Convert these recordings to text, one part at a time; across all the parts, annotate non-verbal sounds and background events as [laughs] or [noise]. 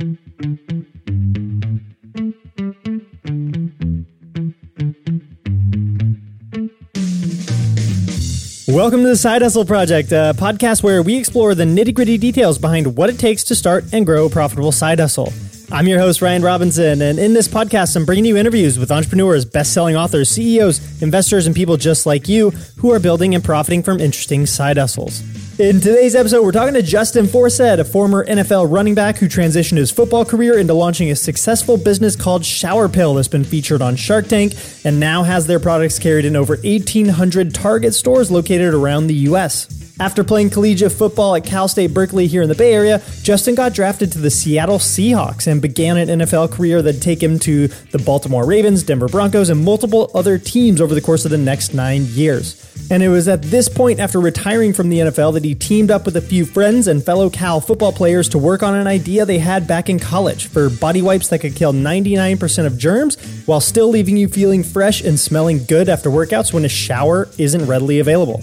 Welcome to the Side Hustle Project, a podcast where we explore the nitty gritty details behind what it takes to start and grow a profitable side hustle. I'm your host, Ryan Robinson, and in this podcast, I'm bringing you interviews with entrepreneurs, best selling authors, CEOs, investors, and people just like you who are building and profiting from interesting side hustles. In today's episode, we're talking to Justin Forsett, a former NFL running back who transitioned his football career into launching a successful business called Shower Pill that's been featured on Shark Tank and now has their products carried in over 1,800 Target stores located around the U.S. After playing collegiate football at Cal State Berkeley here in the Bay Area, Justin got drafted to the Seattle Seahawks and began an NFL career that'd take him to the Baltimore Ravens, Denver Broncos, and multiple other teams over the course of the next nine years. And it was at this point, after retiring from the NFL, that he teamed up with a few friends and fellow Cal football players to work on an idea they had back in college for body wipes that could kill 99% of germs while still leaving you feeling fresh and smelling good after workouts when a shower isn't readily available.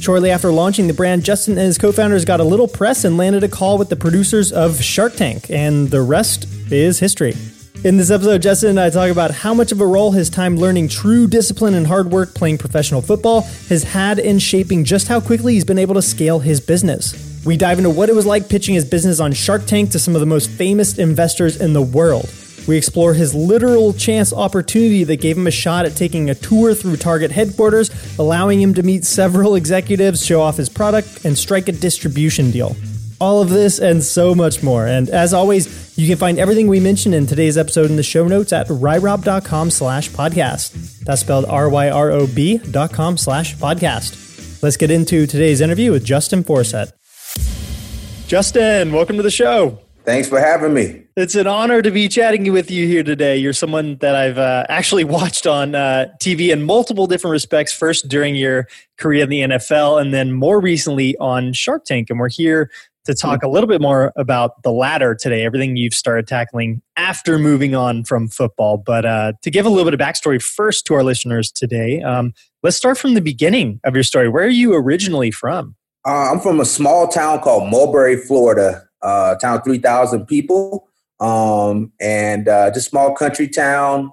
Shortly after launching the brand, Justin and his co founders got a little press and landed a call with the producers of Shark Tank, and the rest is history. In this episode, Justin and I talk about how much of a role his time learning true discipline and hard work playing professional football has had in shaping just how quickly he's been able to scale his business. We dive into what it was like pitching his business on Shark Tank to some of the most famous investors in the world. We explore his literal chance opportunity that gave him a shot at taking a tour through Target headquarters, allowing him to meet several executives, show off his product, and strike a distribution deal. All of this and so much more. And as always, you can find everything we mentioned in today's episode in the show notes at ryrob.com slash podcast. That's spelled R-Y-R-O-B dot com slash podcast. Let's get into today's interview with Justin Forsett. Justin, welcome to the show. Thanks for having me. It's an honor to be chatting with you here today. You're someone that I've uh, actually watched on uh, TV in multiple different respects. First, during your career in the NFL, and then more recently on Shark Tank. And we're here to talk a little bit more about the latter today, everything you've started tackling after moving on from football. But uh, to give a little bit of backstory first to our listeners today, um, let's start from the beginning of your story. Where are you originally from? Uh, I'm from a small town called Mulberry, Florida uh, town 3,000 people, um, and uh, just small country town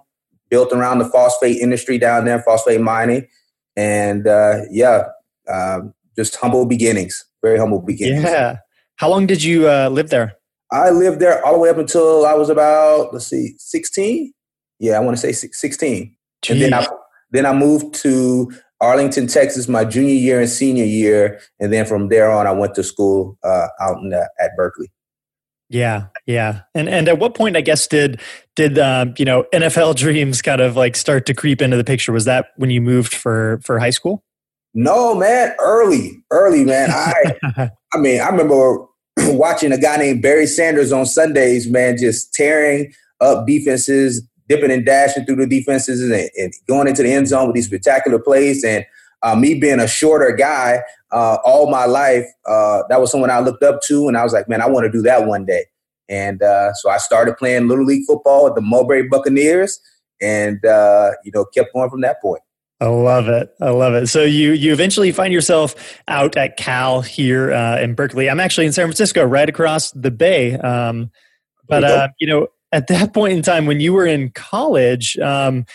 built around the phosphate industry down there, phosphate mining, and uh, yeah, um, just humble beginnings, very humble beginnings. Yeah. How long did you uh, live there? I lived there all the way up until I was about let's see, 16. Yeah, I want to say 16, Jeez. and then I then I moved to Arlington, Texas, my junior year and senior year, and then from there on, I went to school uh, out in the, at Berkeley. Yeah, yeah, and and at what point, I guess, did did um, you know NFL [laughs] dreams kind of like start to creep into the picture? Was that when you moved for for high school? No, man, early, early, man. I [laughs] I mean, I remember [clears throat] watching a guy named Barry Sanders on Sundays, man, just tearing up defenses, dipping and dashing through the defenses and, and going into the end zone with these spectacular plays. And uh, me being a shorter guy uh, all my life, uh, that was someone I looked up to, and I was like, man, I want to do that one day. And uh, so I started playing little league football at the Mulberry Buccaneers, and uh, you know, kept going from that point. I love it. I love it. So you you eventually find yourself out at Cal here uh, in Berkeley. I'm actually in San Francisco, right across the bay. Um, but uh, you know, at that [laughs] point in time when you were in college um,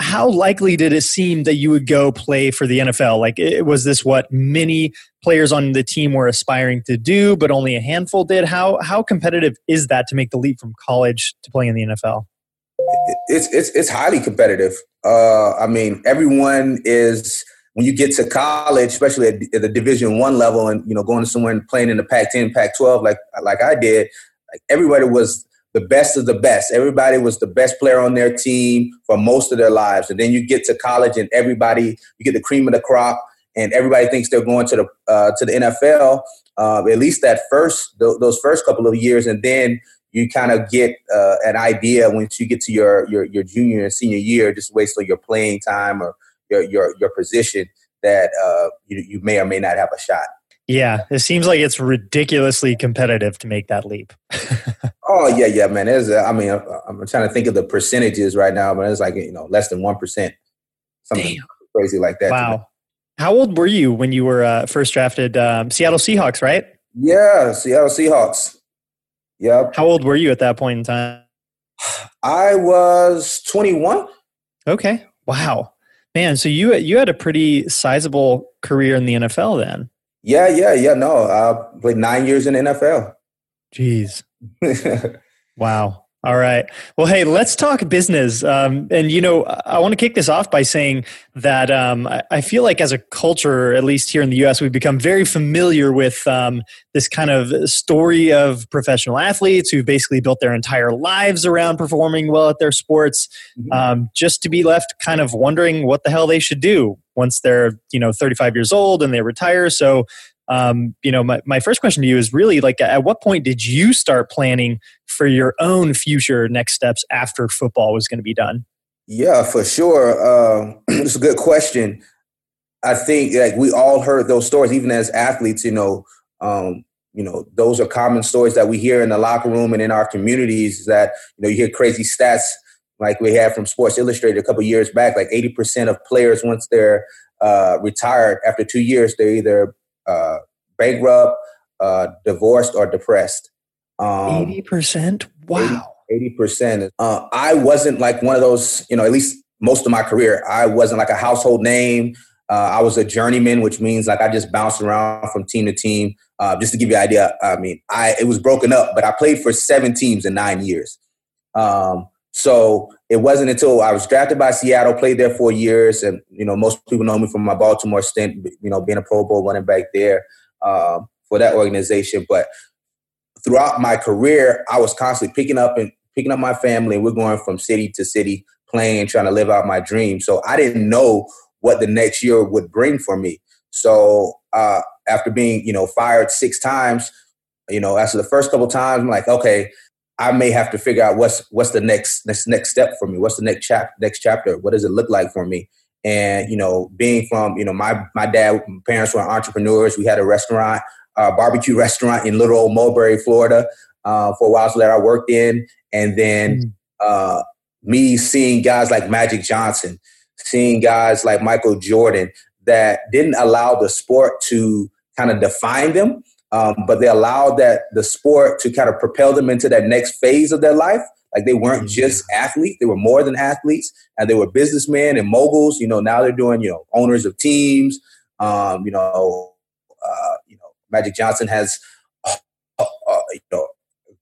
how likely did it seem that you would go play for the nfl like was this what many players on the team were aspiring to do but only a handful did? How how competitive is that to make the leap from college to playing in the nfl it's it's it's highly competitive. Uh, i mean everyone is when you get to college especially at, at the division one level and you know going to somewhere and playing in the pac 10 pac 12 like like i did like everybody was the best of the best. Everybody was the best player on their team for most of their lives. And then you get to college and everybody, you get the cream of the crop and everybody thinks they're going to the uh, to the NFL. Uh, at least that first th- those first couple of years, and then you kind of get uh, an idea once you get to your, your your junior and senior year, just wait till your playing time or your your your position that uh, you you may or may not have a shot. Yeah, it seems like it's ridiculously competitive to make that leap. [laughs] oh yeah, yeah, man. There's, I mean, I'm trying to think of the percentages right now, but it's like you know less than one percent, something Damn. crazy like that. Wow. How old were you when you were uh, first drafted? Um, Seattle Seahawks, right? Yeah, Seattle Seahawks. Yep. How old were you at that point in time? I was 21. Okay. Wow. Man, so you you had a pretty sizable career in the NFL then. Yeah, yeah, yeah. No, uh, I played nine years in the NFL. Jeez. [laughs] wow. All right. Well, hey, let's talk business. Um, and, you know, I want to kick this off by saying that um, I, feel like as a culture, at least here in the US, we've become very familiar with um, this kind of story of professional athletes who basically built their entire lives around performing well at their sports, mm-hmm. Um, just to be left kind of wondering what the hell they should do once they're, you know, 35 years old and they retire. So, um, you know, my, my first question to you is really like, at what point did you start planning for your own future next steps after football was going to be done? Yeah, for sure. Uh, [clears throat] it's a good question. I think like we all heard those stories, even as athletes. You know, um, you know, those are common stories that we hear in the locker room and in our communities. That you know, you hear crazy stats like we had from Sports Illustrated a couple years back. Like eighty percent of players, once they're uh, retired after two years, they're either uh, bankrupt, uh, divorced, or depressed. Um, eighty um, percent. Wow. Eighty percent. Uh, I wasn't like one of those. You know, at least most of my career, I wasn't like a household name. Uh, I was a journeyman, which means like I just bounced around from team to team. Uh, just to give you an idea, I mean, I it was broken up, but I played for seven teams in nine years. Um, so it wasn't until I was drafted by Seattle, played there for years, and you know most people know me from my Baltimore stint, you know, being a Pro Bowl running back there um, for that organization. But throughout my career, I was constantly picking up and picking up my family, and we're going from city to city, playing, trying to live out my dream. So I didn't know what the next year would bring for me. So uh, after being, you know, fired six times, you know, after the first couple times, I'm like, okay, I may have to figure out what's what's the next next next step for me. What's the next chap next chapter? What does it look like for me? And you know, being from you know my my dad, my parents were entrepreneurs. We had a restaurant, a barbecue [laughs] restaurant in little old Mulberry, Florida, uh, for a while so that I worked in, and then mm. uh, me seeing guys like Magic Johnson, seeing guys like Michael Jordan that didn't allow the sport to kind of define them um, but they allowed that the sport to kind of propel them into that next phase of their life. Like they weren't mm-hmm. just athletes; they were more than athletes, and they were businessmen and moguls. You know, now they're doing you know owners of teams. Um, you know, uh, you know, Magic Johnson has uh, uh, you know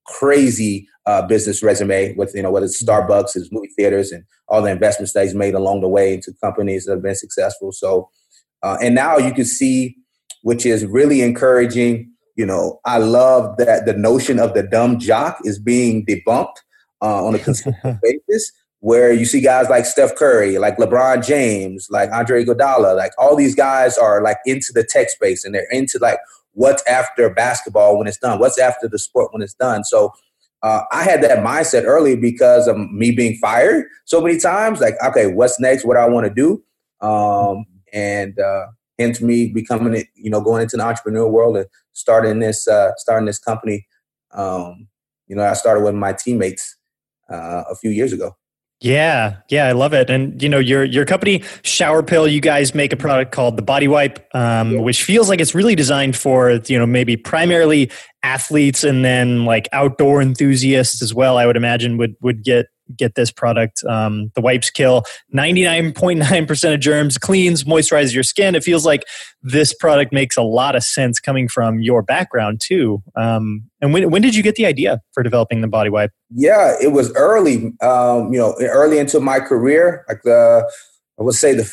crazy uh, business resume with you know whether it's mm-hmm. Starbucks, his movie theaters, and all the investments that he's made along the way into companies that have been successful. So, uh, and now you can see, which is really encouraging you know, I love that the notion of the dumb jock is being debunked uh, on a consistent [laughs] basis. Where you see guys like Steph Curry, like LeBron James, like Andre Iguodala, like all these guys are like into the tech space and they're into like what's after basketball when it's done, what's after the sport when it's done. So uh, I had that mindset early because of me being fired so many times. Like, okay, what's next? What do I want to do? Um, and uh, hence me becoming, it, you know, going into the entrepreneur world and starting this uh, starting this company. Um, you know, I started with my teammates uh, a few years ago. Yeah, yeah, I love it. And you know, your your company Shower Pill, you guys make a product called the Body Wipe, um, yeah. which feels like it's really designed for you know maybe primarily athletes and then like outdoor enthusiasts as well. I would imagine would would get get this product. Um, the wipes kill 99.9% of germs, cleans, moisturizes your skin. It feels like this product makes a lot of sense coming from your background too. Um, and when, when did you get the idea for developing the body wipe? Yeah, it was early, um, you know, early into my career. Like the, I would say the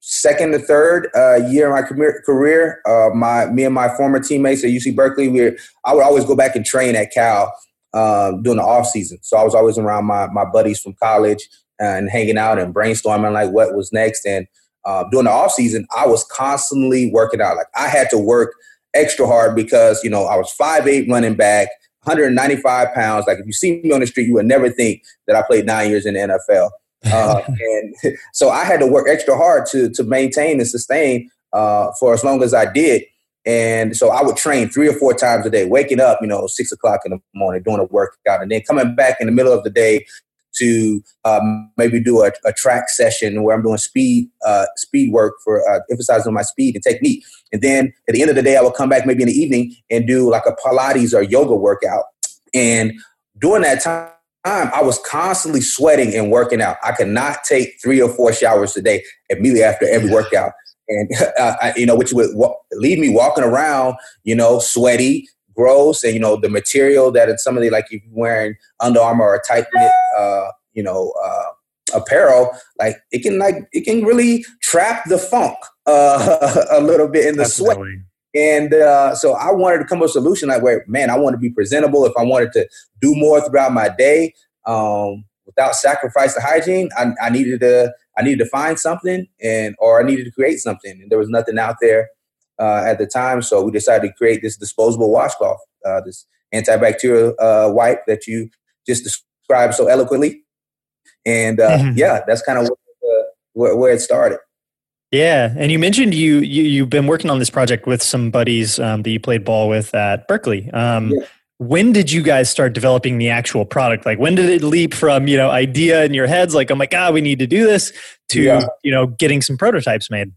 second to third uh, year of my career, uh, my me and my former teammates at UC Berkeley, we I would always go back and train at Cal um, during the off season. So I was always around my my buddies from college and hanging out and brainstorming like what was next. And uh, during the off season, I was constantly working out. Like I had to work extra hard because you know I was five eight running back, 195 pounds. Like if you see me on the street, you would never think that I played nine years in the NFL. Uh, [laughs] and [laughs] so I had to work extra hard to to maintain and sustain uh, for as long as I did. And so I would train three or four times a day, waking up, you know, six o'clock in the morning, doing a workout, and then coming back in the middle of the day to um, maybe do a, a, track session where I'm doing speed uh, speed work for uh, emphasizing my speed and technique. And then at the end of the day, I would come back maybe in the evening and do like a Pilates or yoga workout. And during that time, I was constantly sweating and working out. I could not take three or four showers a day immediately after every workout. And, [laughs] uh, you know, which would leave me walking around, you know, sweaty, gross, and, you know, the material that it's somebody like you're wearing Under Armour or tight knit, uh, you know, uh, apparel, like it can like it can really trap the funk [laughs] uh, a little bit in the Definitely. sweat. And uh, so I wanted to come up with a solution like where, man, I want to be presentable. If I wanted to do more throughout my day um, without sacrificing hygiene, I, I, needed to I needed to find something and or I needed to create something. And there was nothing out there uh, at the time, so we decided to create this disposable washcloth, uh, this antibacterial uh, wipe that you just described so eloquently. And uh, mm-hmm. yeah, that's kind of where, where, where it started. Yeah, and you mentioned you, you you've been working on this project with some buddies um, that you played ball with at Berkeley. Um, yeah. When did you guys start developing the actual product? Like, when did it leap from you know idea in your heads, like oh my god, we need to do this, to yeah. you know getting some prototypes made?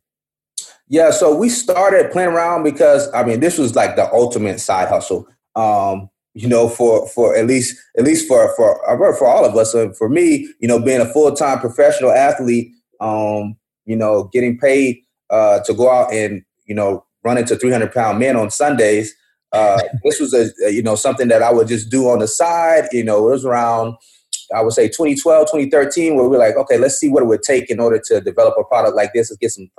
Yeah, so we started playing around because I mean this was like the ultimate side hustle. Um, you know, for for at least at least for for for all of us. So for me, you know, being a full time professional athlete, um, you know, getting paid uh, to go out and you know run into 300 pound men on Sundays. Uh, this was a, a, you know something that I would just do on the side. You know, it was around I would say 2012, 2013, where we are like, okay, let's see what it would take in order to develop a product like this. Let's get some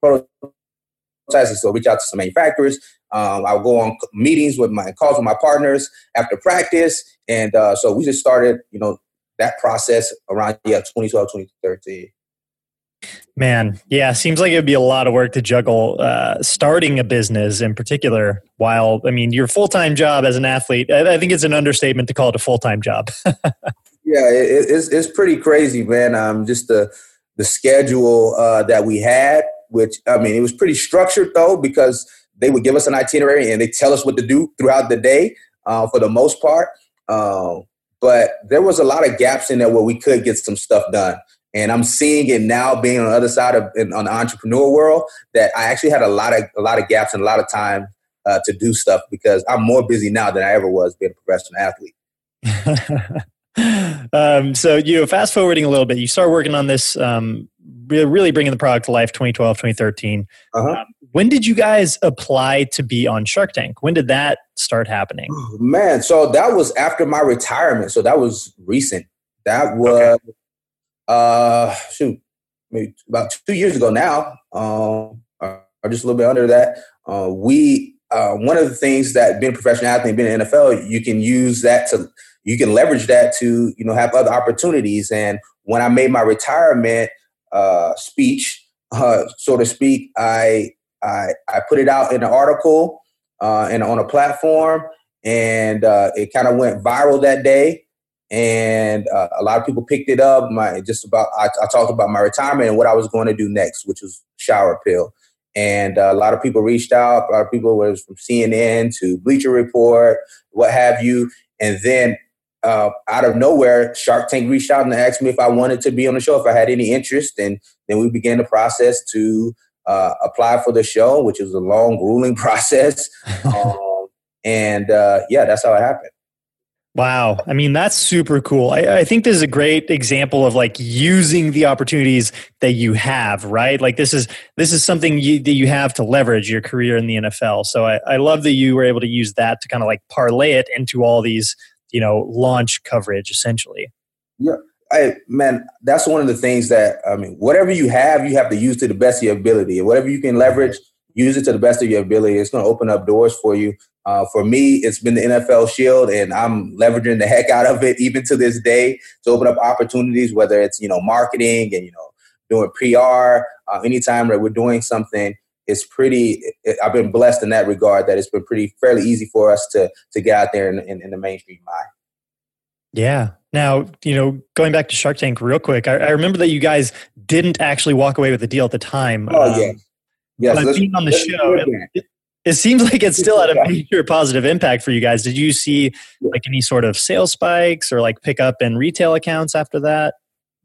prototypes. So reach out to some manufacturers. Um, I'll go on meetings with my calls with my partners after practice, and uh, so we just started, you know, that process around yeah 2012, 2013. Man, yeah, seems like it would be a lot of work to juggle uh, starting a business in particular. While I mean, your full time job as an athlete, I, I, think it's an understatement to call it a full time job. [laughs] yeah, it, it's it's pretty crazy, man. Um, just the the schedule uh, that we had, which I mean, it was pretty structured though because they would give us an itinerary and they tell us what to do throughout the day uh, for the most part. Uh, but there was a lot of gaps in there where we could get some stuff done. And I'm seeing it now, being on the other side of in, on the entrepreneur world, that I actually had a lot of a lot of gaps and a lot of time uh, to do stuff because I'm more busy now than I ever was being a professional athlete. [laughs] um, so you know, fast forwarding a little bit, you start working on this, um, really bringing the product to life 2012, 2013. Uh-huh. Um, when did you guys apply to be on Shark Tank? When did that start happening? Oh, man, so that was after my retirement. So that was recent. That was okay uh, shoot, maybe about two years ago now, um, or just a little bit under that. Uh, we uh, one of the things that being a professional athlete, being in NFL, you can use that to you can leverage that to you know have other opportunities. And when I made my retirement uh, speech, [laughs] uh, so to speak, I I, I put it out in an article uh, and on a platform, and uh, it kind of went viral that day and uh, a lot of people picked it up. My just about I, I, talked about my retirement and what I was going to do next, which was shower pill. And uh, a lot of people reached out. A lot of people was from CNN to Bleacher Report, what have you. And then uh, out of nowhere, Shark Tank reached out and asked me if I wanted to be on the show, if I had any interest. And then we began the process to uh, apply for the show, which was a long, grueling [laughs] process. [laughs] um, and uh, yeah, that's how it happened. Wow. I mean, that's super cool. I, I, think this is a great example of like using the opportunities that you have, right? Like this is this is something you, that you have to leverage your career in the NFL. So I, I love that you were able to use that to kind of like parlay it into all these, you know, launch coverage essentially. Yeah. I, man, that's one of the things that I mean, whatever you have, you have to use to the best of your ability. Whatever you can leverage, use it to the best of your ability. It's going to open up doors for you. Uh, for me, it's been the NFL Shield, and I'm leveraging the heck out of it even to this day to open up opportunities, whether it's you know marketing and you know doing PR. Uh, anytime that we're doing something, it's pretty. It, I've been blessed in that regard that it's been pretty fairly easy for us to to get out there in, in, in the mainstream eye. Yeah. Now, you know, going back to Shark Tank real quick, I, I, remember that you guys didn't actually walk away with the deal at the time. Oh um, yeah. Yes, but being on the show, it, it seems like it's still had a [laughs] major positive impact for you guys. Did you see like any sort of sales spikes or like pickup in retail accounts after that?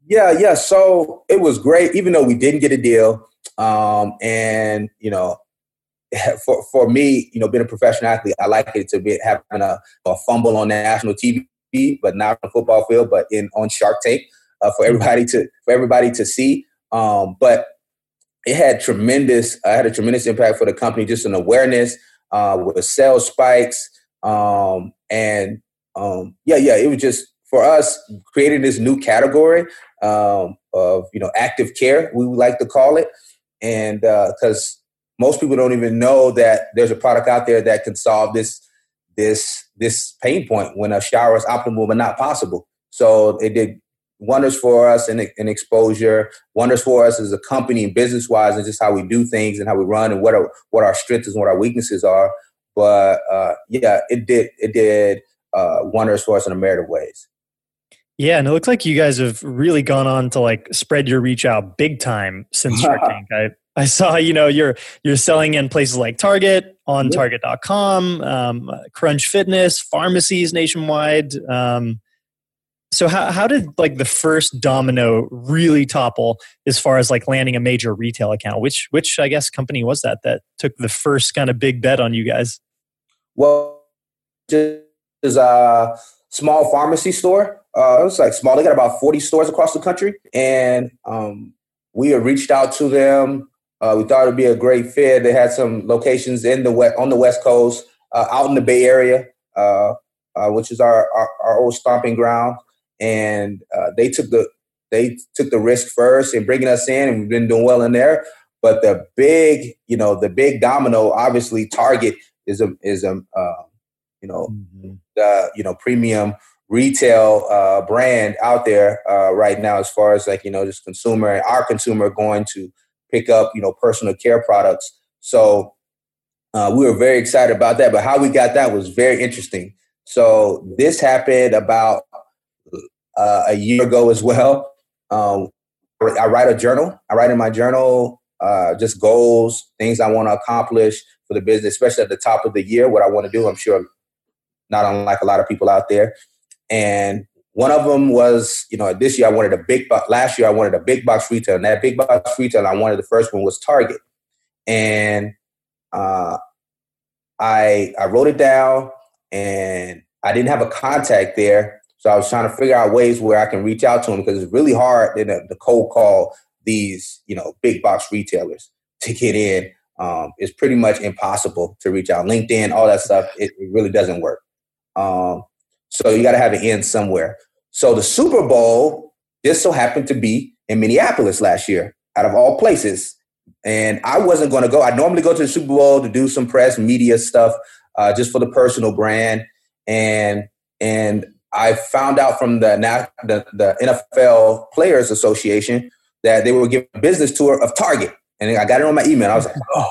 Yeah, yeah. So it was great, even though we didn't get a deal. Um, and you know, [laughs] for for me, you know, being a professional athlete, I like it to be having a, a fumble on national TV, but not on the football field, but in on Shark Tank uh, for everybody to for everybody to see. Um, but it had tremendous, uh, had a tremendous impact for the company, just an awareness uh, with sales spikes, um, and um, yeah, yeah, it was just for us creating this new category um, of you know active care, we would like to call it, and because uh, most people don't even know that there's a product out there that can solve this this this pain point when a shower is optimal but not possible. So it did wonders for us in, in exposure, wonders for us as a company and business wise, and just how we do things and how we run and what our, what our strengths and what our weaknesses are. But uh, yeah, it did it did uh, wonders for us in a myriad of ways. Yeah, and it looks like you guys have really gone on to like spread your reach out big time since [laughs] Shark Tank. I I saw you know you're you're selling in places like Target on yeah. Target.com, um, Crunch Fitness, pharmacies nationwide. Um, so how how did like the first domino really topple as far as like landing a major retail account? Which which I guess company was that that took the first kind of big bet on you guys? Well, just a small pharmacy store. Uh, it was like small. They got about forty stores across the country, and um, we had reached out to them. Uh, we thought it'd be a great fit. They had some locations in the west, on the West Coast, uh, out in the Bay Area, uh, uh, which is our, our, our old stomping ground and uh, they took the they took the risk first in bringing us in, and we've been doing well in there. But the big, you know, the big domino, obviously, Target is a is a uh, you know mm-hmm. the you know premium retail uh, brand out there uh, right now, as far as like you know, just consumer and our consumer going to pick up you know personal care products. So uh, we were very excited about that. But how we got that was very interesting. So this happened about uh, a year ago as well. Um, I write a journal. I write in my journal uh, just goals, things I want to accomplish for the business, especially at the top of the year, what I want to do. I'm sure not unlike a lot of people out there. And one of them was, you know, this year I wanted a big box. Last year I wanted a big box retail, and that big box retail I wanted the first one was Target, and uh, I I wrote it down, and I didn't have a contact there, so I was trying to figure out ways where I can reach out to them because it's really hard to, cold call these, you know, big box retailers to get in. Um, it's pretty much impossible to reach out. LinkedIn, all that stuff, it, it really doesn't work. Um, so you got to have an end somewhere. So the Super Bowl just so happened to be in Minneapolis last year, out of all places. And I wasn't going to go. I normally go to the Super Bowl to do some press media stuff, uh, just for the personal brand. And and I found out from the, the, the NFL Players Association that they were giving a business tour of Target, and I got it on my email. I was like, oh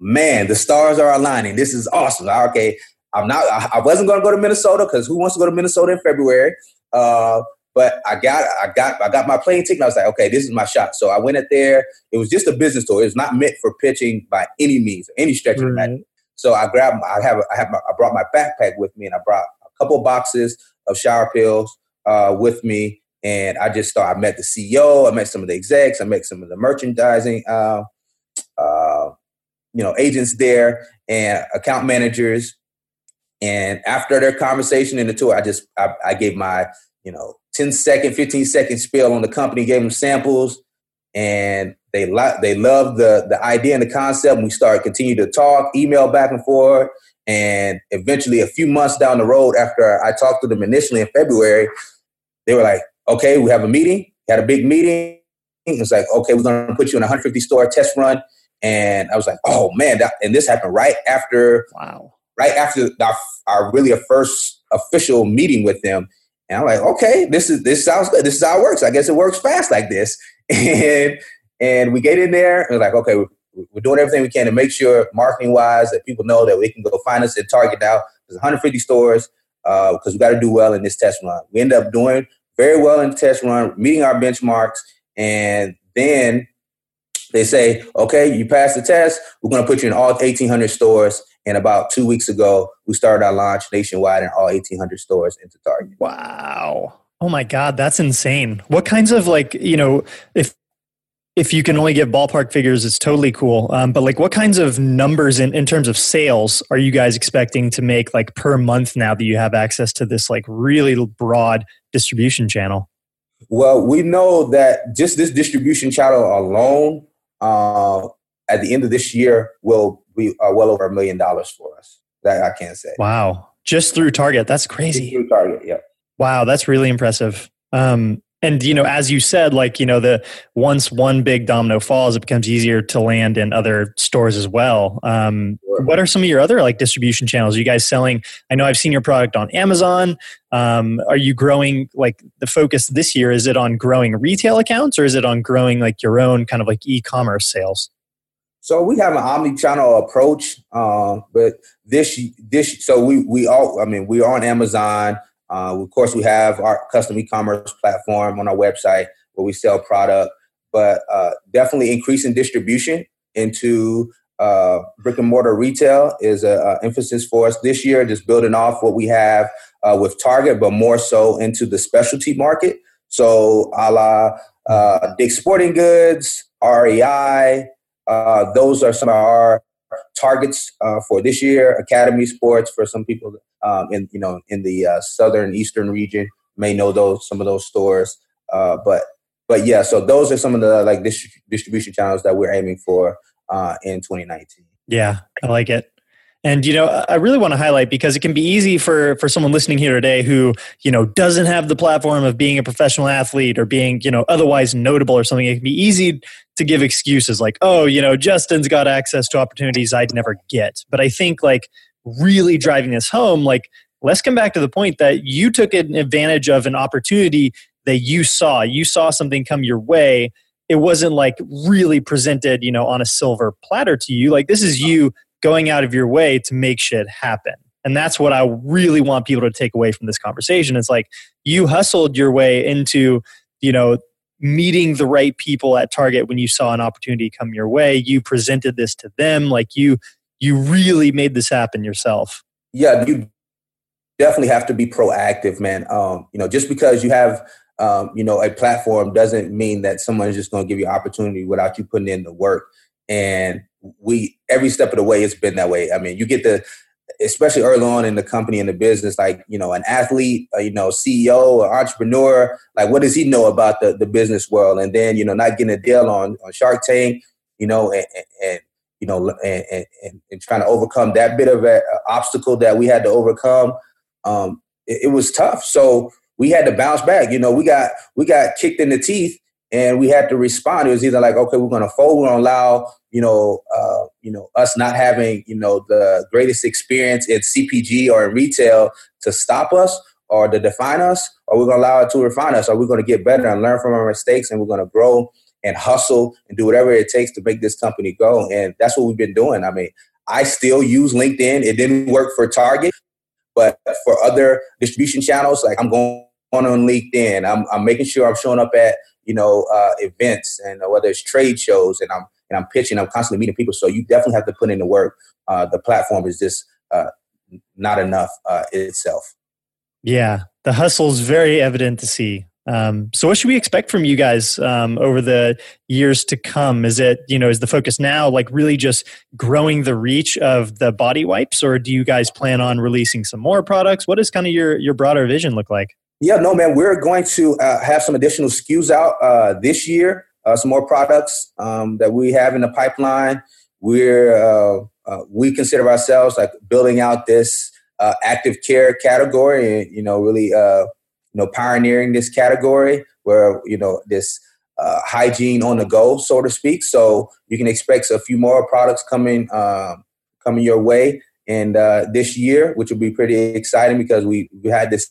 man, the stars are aligning. This is awesome. Okay, I'm not. I wasn't going to go to Minnesota because who wants to go to Minnesota in February? Uh, but I got, I got, I got my plane ticket. I was like, okay, this is my shot. So I went in there. It was just a business tour. It was not meant for pitching by any means, any stretch of the So I grabbed. I have. I have. My, I brought my backpack with me, and I brought a couple boxes of shower pills uh, with me. And I just thought I met the CEO, I met some of the execs, I met some of the merchandising, uh, uh, you know, agents there and account managers. And after their conversation in the tour, I just I, I gave my you know 10 second, 15 second spiel on the company, gave them samples, and they lo- they loved the the idea and the concept. And we started continue to talk, email back and forth, and eventually, a few months down the road, after I talked to them initially in February, they were like, okay, we have a meeting. had a big meeting. It's like, okay, we're going to put you in a 150 store test run. And I was like, oh man, that, and this happened right after, wow, right after our, our really a first official meeting with them. And I'm like, okay, this is this sounds good. This is how it works. I guess it works fast like this. [laughs] And and we get in there and like, okay, we're doing everything we can to make sure, marketing wise, that people know that we can go find us at Target now. There's 150 stores because uh, we got to do well in this test run. We end up doing very well in the test run, meeting our benchmarks, and then they say, okay, you passed the test. We're going to put you in all 1,800 stores. And about two weeks ago, we started our launch nationwide in all 1,800 stores into Target. Wow. Oh my God, that's insane. What kinds of like, you know, if if you can only give ballpark figures, it's totally cool. Um, but like, what kinds of numbers in, in terms of sales are you guys expecting to make like per month now that you have access to this like really broad distribution channel? Well, we know that just this distribution channel alone, uh, at the end of this year, will be uh, well over a million dollars for us. That I can't say. Wow, just through Target, that's crazy. Just through Target, yeah. Wow, that's really impressive. Um, and you know as you said like you know the once one big domino falls it becomes easier to land in other stores as well. Um, sure. what are some of your other like distribution channels? Are you guys selling i know i've seen your product on amazon. Um, are you growing like the focus this year is it on growing retail accounts or is it on growing like your own kind of like e-commerce sales? So we have an omni-channel approach uh, but this this so we we all i mean we're on amazon uh, of course, we have our custom e-commerce platform on our website where we sell product, but uh, definitely increasing distribution into uh, brick and mortar retail is an emphasis for us this year. Just building off what we have uh, with Target, but more so into the specialty market. So, a la uh, Dick's Sporting Goods, REI, uh, those are some of our targets uh, for this year. Academy Sports for some people um, in you know in the uh, southern eastern region may know those some of those stores. Uh, but but yeah, so those are some of the like distribution channels that we're aiming for uh, in 2019. Yeah, I like it. And you know, I really want to highlight because it can be easy for for someone listening here today who you know doesn't have the platform of being a professional athlete or being you know otherwise notable or something. It can be easy to give excuses like, oh, you know, Justin's got access to opportunities I'd never get. But I think like really driving this home, like let's come back to the point that you took an advantage of an opportunity that you saw. You saw something come your way. It wasn't like really presented, you know, on a silver platter to you. Like this is you going out of your way to make shit happen. And that's what I really want people to take away from this conversation. It's like you hustled your way into, you know, meeting the right people at Target when you saw an opportunity come your way. You presented this to them like you you really made this happen yourself. Yeah, you definitely have to be proactive, man. Um, you know, just because you have um, you know, a platform doesn't mean that someone's just going to give you opportunity without you putting in the work. And we every step of the way it's been that way. I mean, you get the especially early on in the company and the business, like you know, an athlete, uh, you know, CEO or entrepreneur, like what does he know about the the business world? And then you know, not getting a deal on on Shark Tank, you know, and, and you know, and, and, and, trying to overcome that bit of an obstacle that we had to overcome. Um, it, it was tough. So we had to bounce back. You know, we got we got kicked in the teeth and we had to respond. It was either like, okay, we're going to fold, we're going to allow, you know, uh, you know, us not having, you know, the greatest experience in CPG or in retail to stop us or to define us, or we're going to allow it to refine us, or we're going to get better and learn from our mistakes, and we're going to grow and hustle and do whatever it takes to make this company go. And that's what we've been doing. I mean, I still use LinkedIn. It didn't work for Target, but for other distribution channels, like I'm going on LinkedIn. I'm, I'm making sure I'm showing up at you know, uh, events and uh, whether it's trade shows and I'm and I'm pitching, I'm constantly meeting people. So you definitely have to put in the work. Uh, the platform is just uh, not enough uh, itself. Yeah, the hustle is very evident to see. Um, so what should we expect from you guys um, over the years to come? Is it, you know, is the focus now like really just growing the reach of the body wipes or do you guys plan on releasing some more products? What does kind of your, your broader vision look like? Yeah, no, man. We're going to uh, have some additional SKUs out uh, this year. Uh, some more products um, that we have in the pipeline. We're uh, uh, we consider ourselves like building out this uh, active care category, and you know, really, you know, pioneering this category where you know this hygiene on the go, so to speak. So you can expect a few more products coming um, coming your way, and this year, which will be pretty exciting because we we had this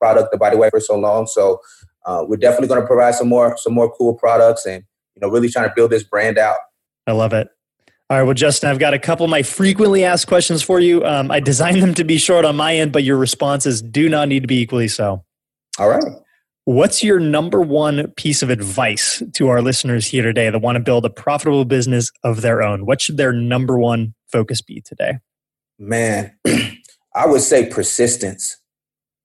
product, the body wipe, for so long. So uh, we're definitely going to provide some more some more cool products, and you know, really trying to build this brand out. I love it. All right, well, Justin, I've got a couple of my frequently asked questions for you. Um, I designed them to be short on my end, but your responses do not need to be equally so. All right. What's your number one piece of advice to our listeners here today that want to build a profitable business of their own? What should their number one focus be today? Man, [clears throat] I would say persistence.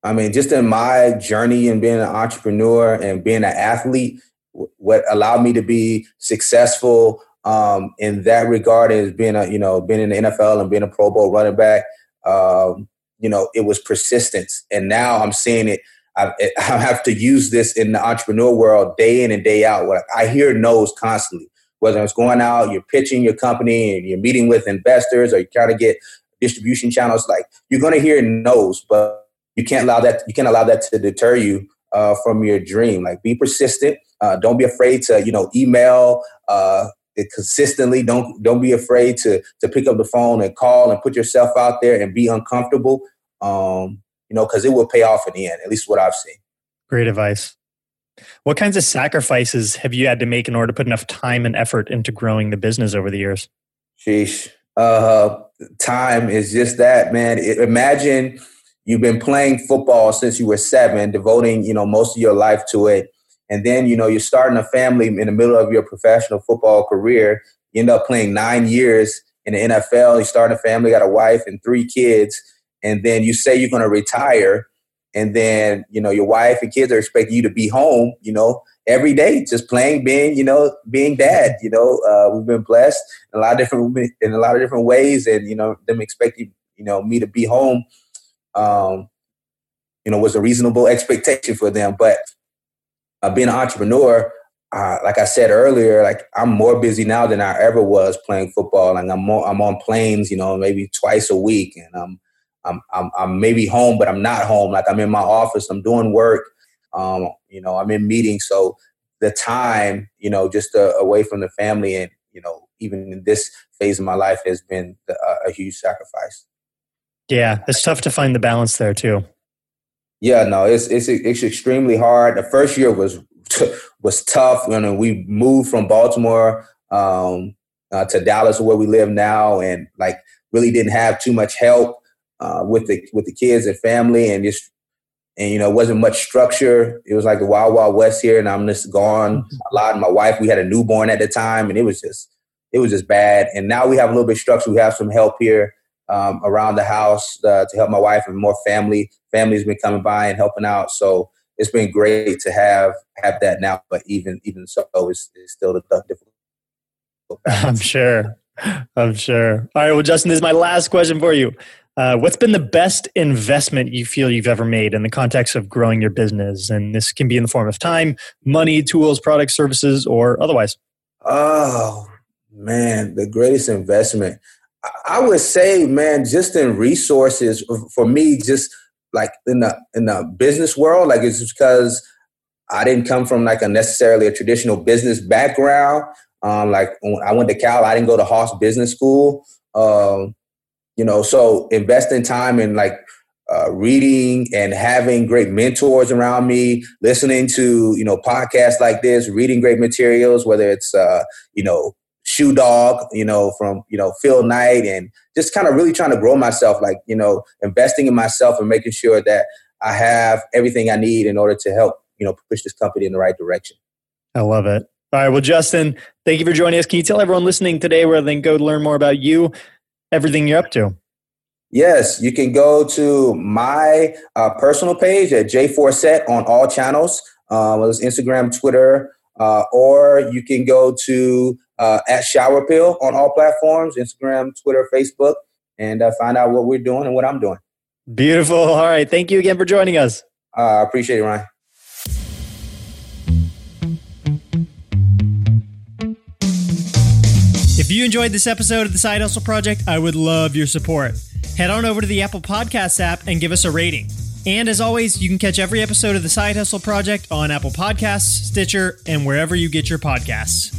I mean, just in my journey and being an entrepreneur and being an athlete, what allowed me to be successful um, in that regard is being a you know being in the NFL and being a Pro Bowl running back. Um, you know, it was persistence, and now I'm seeing it. I, [laughs] I, have to use this in the entrepreneur world day in and day out. What I hear no's constantly, whether it's going out, you're pitching your company, and you're meeting with investors, or you're trying to get distribution channels. Like you're going to hear no's, but you can't allow that. You can't allow that to deter you uh, from your dream. Like be persistent. Uh, don't be afraid to you know email uh, consistently. Don't don't be afraid to to pick up the phone and call and put yourself out there and be uncomfortable. Um, you know, because it will pay off in the end. At least what I've seen. Great advice. What kinds of sacrifices have you had to make in order to put enough time and effort into growing the business over the years? Sheesh. Uh, time is just that, man. It, imagine you've been playing football since you were seven, devoting, you know, most of your life to it. And then, you know, you're starting a family in the middle of your professional football career. You end up playing nine years in the NFL. You start a family, got a wife and three kids. And then you say you're going to retire. And then, you know, your wife and kids are expecting you to be home, you know, every day, just playing, being, you know, being dad. You know, uh, we've been blessed in a lot of different in a lot of different ways, and you know, them expecting, you know, me to be home um, you know, was a reasonable expectation for them. But uh, being an entrepreneur, uh, like I said earlier, like I'm more busy now than I ever was playing football. Like I'm more, I'm on planes, you know, maybe twice a week, and I'm, I'm, I'm, I'm maybe home, but I'm not home. Like I'm in my office, I'm doing work. Um, you know, I'm in meetings, so the time, you know, just uh, away from the family, and you know, even in this phase of my life, has been a, a huge sacrifice. Yeah, it's tough to find the balance there too. Yeah, no, it's it's it's extremely hard. The first year was was tough. You know, we moved from Baltimore um, uh, to Dallas, where we live now, and like really didn't have too much help uh, with the with the kids and family, and just and you know, wasn't much structure. It was like the wild wild west here, and I'm just gone mm-hmm. a lot. And my wife, we had a newborn at the time, and it was just it was just bad. And now we have a little bit of structure. We have some help here um, around the house uh, to help my wife and more family. Family's been coming by and helping out. So it's been great to have have that now. But even even so, it's, it's still the difficult. [laughs] I'm [laughs] sure. I'm sure. All right. Well, Justin, this is my last question for you. Uh, what's been the best investment you feel you've ever made in the context of growing your business? And this can be in the form of time, money, tools, products, services, or otherwise. Oh, man, the greatest investment. I would say, man, just in resources for me, just like in the in the business world, like it's because I didn't come from like a necessarily a traditional business background. Um, like when I went to Cal, I didn't go to Haas Business School. Um, you know, so investing time in like uh, reading and having great mentors around me, listening to you know podcasts like this, reading great materials, whether it's uh, you know Shoe Dog, you know, from, you know, Phil Knight and just kind of really trying to grow myself, like, you know, investing in myself and making sure that I have everything I need in order to help, you know, push this company in the right direction. I love it. All right. Well, Justin, thank you for joining us. Can you tell everyone listening today where they can go to learn more about you, everything you're up to? Yes, you can go to my uh, personal page at JForsett on all channels, uh, whether it's Instagram, Twitter, uh, or you can go to uh, at Shower Pill on all platforms Instagram, Twitter, Facebook and uh, find out what we're doing and what I'm doing. Beautiful. All right. Thank you again for joining us. Uh, I appreciate it, Ryan. If you enjoyed this episode of the Side Hustle Project, I would love your support. Head on over to the Apple Podcasts app and give us a rating. And as always, you can catch every episode of the Side Hustle Project on Apple Podcasts, Stitcher, and wherever you get your podcasts.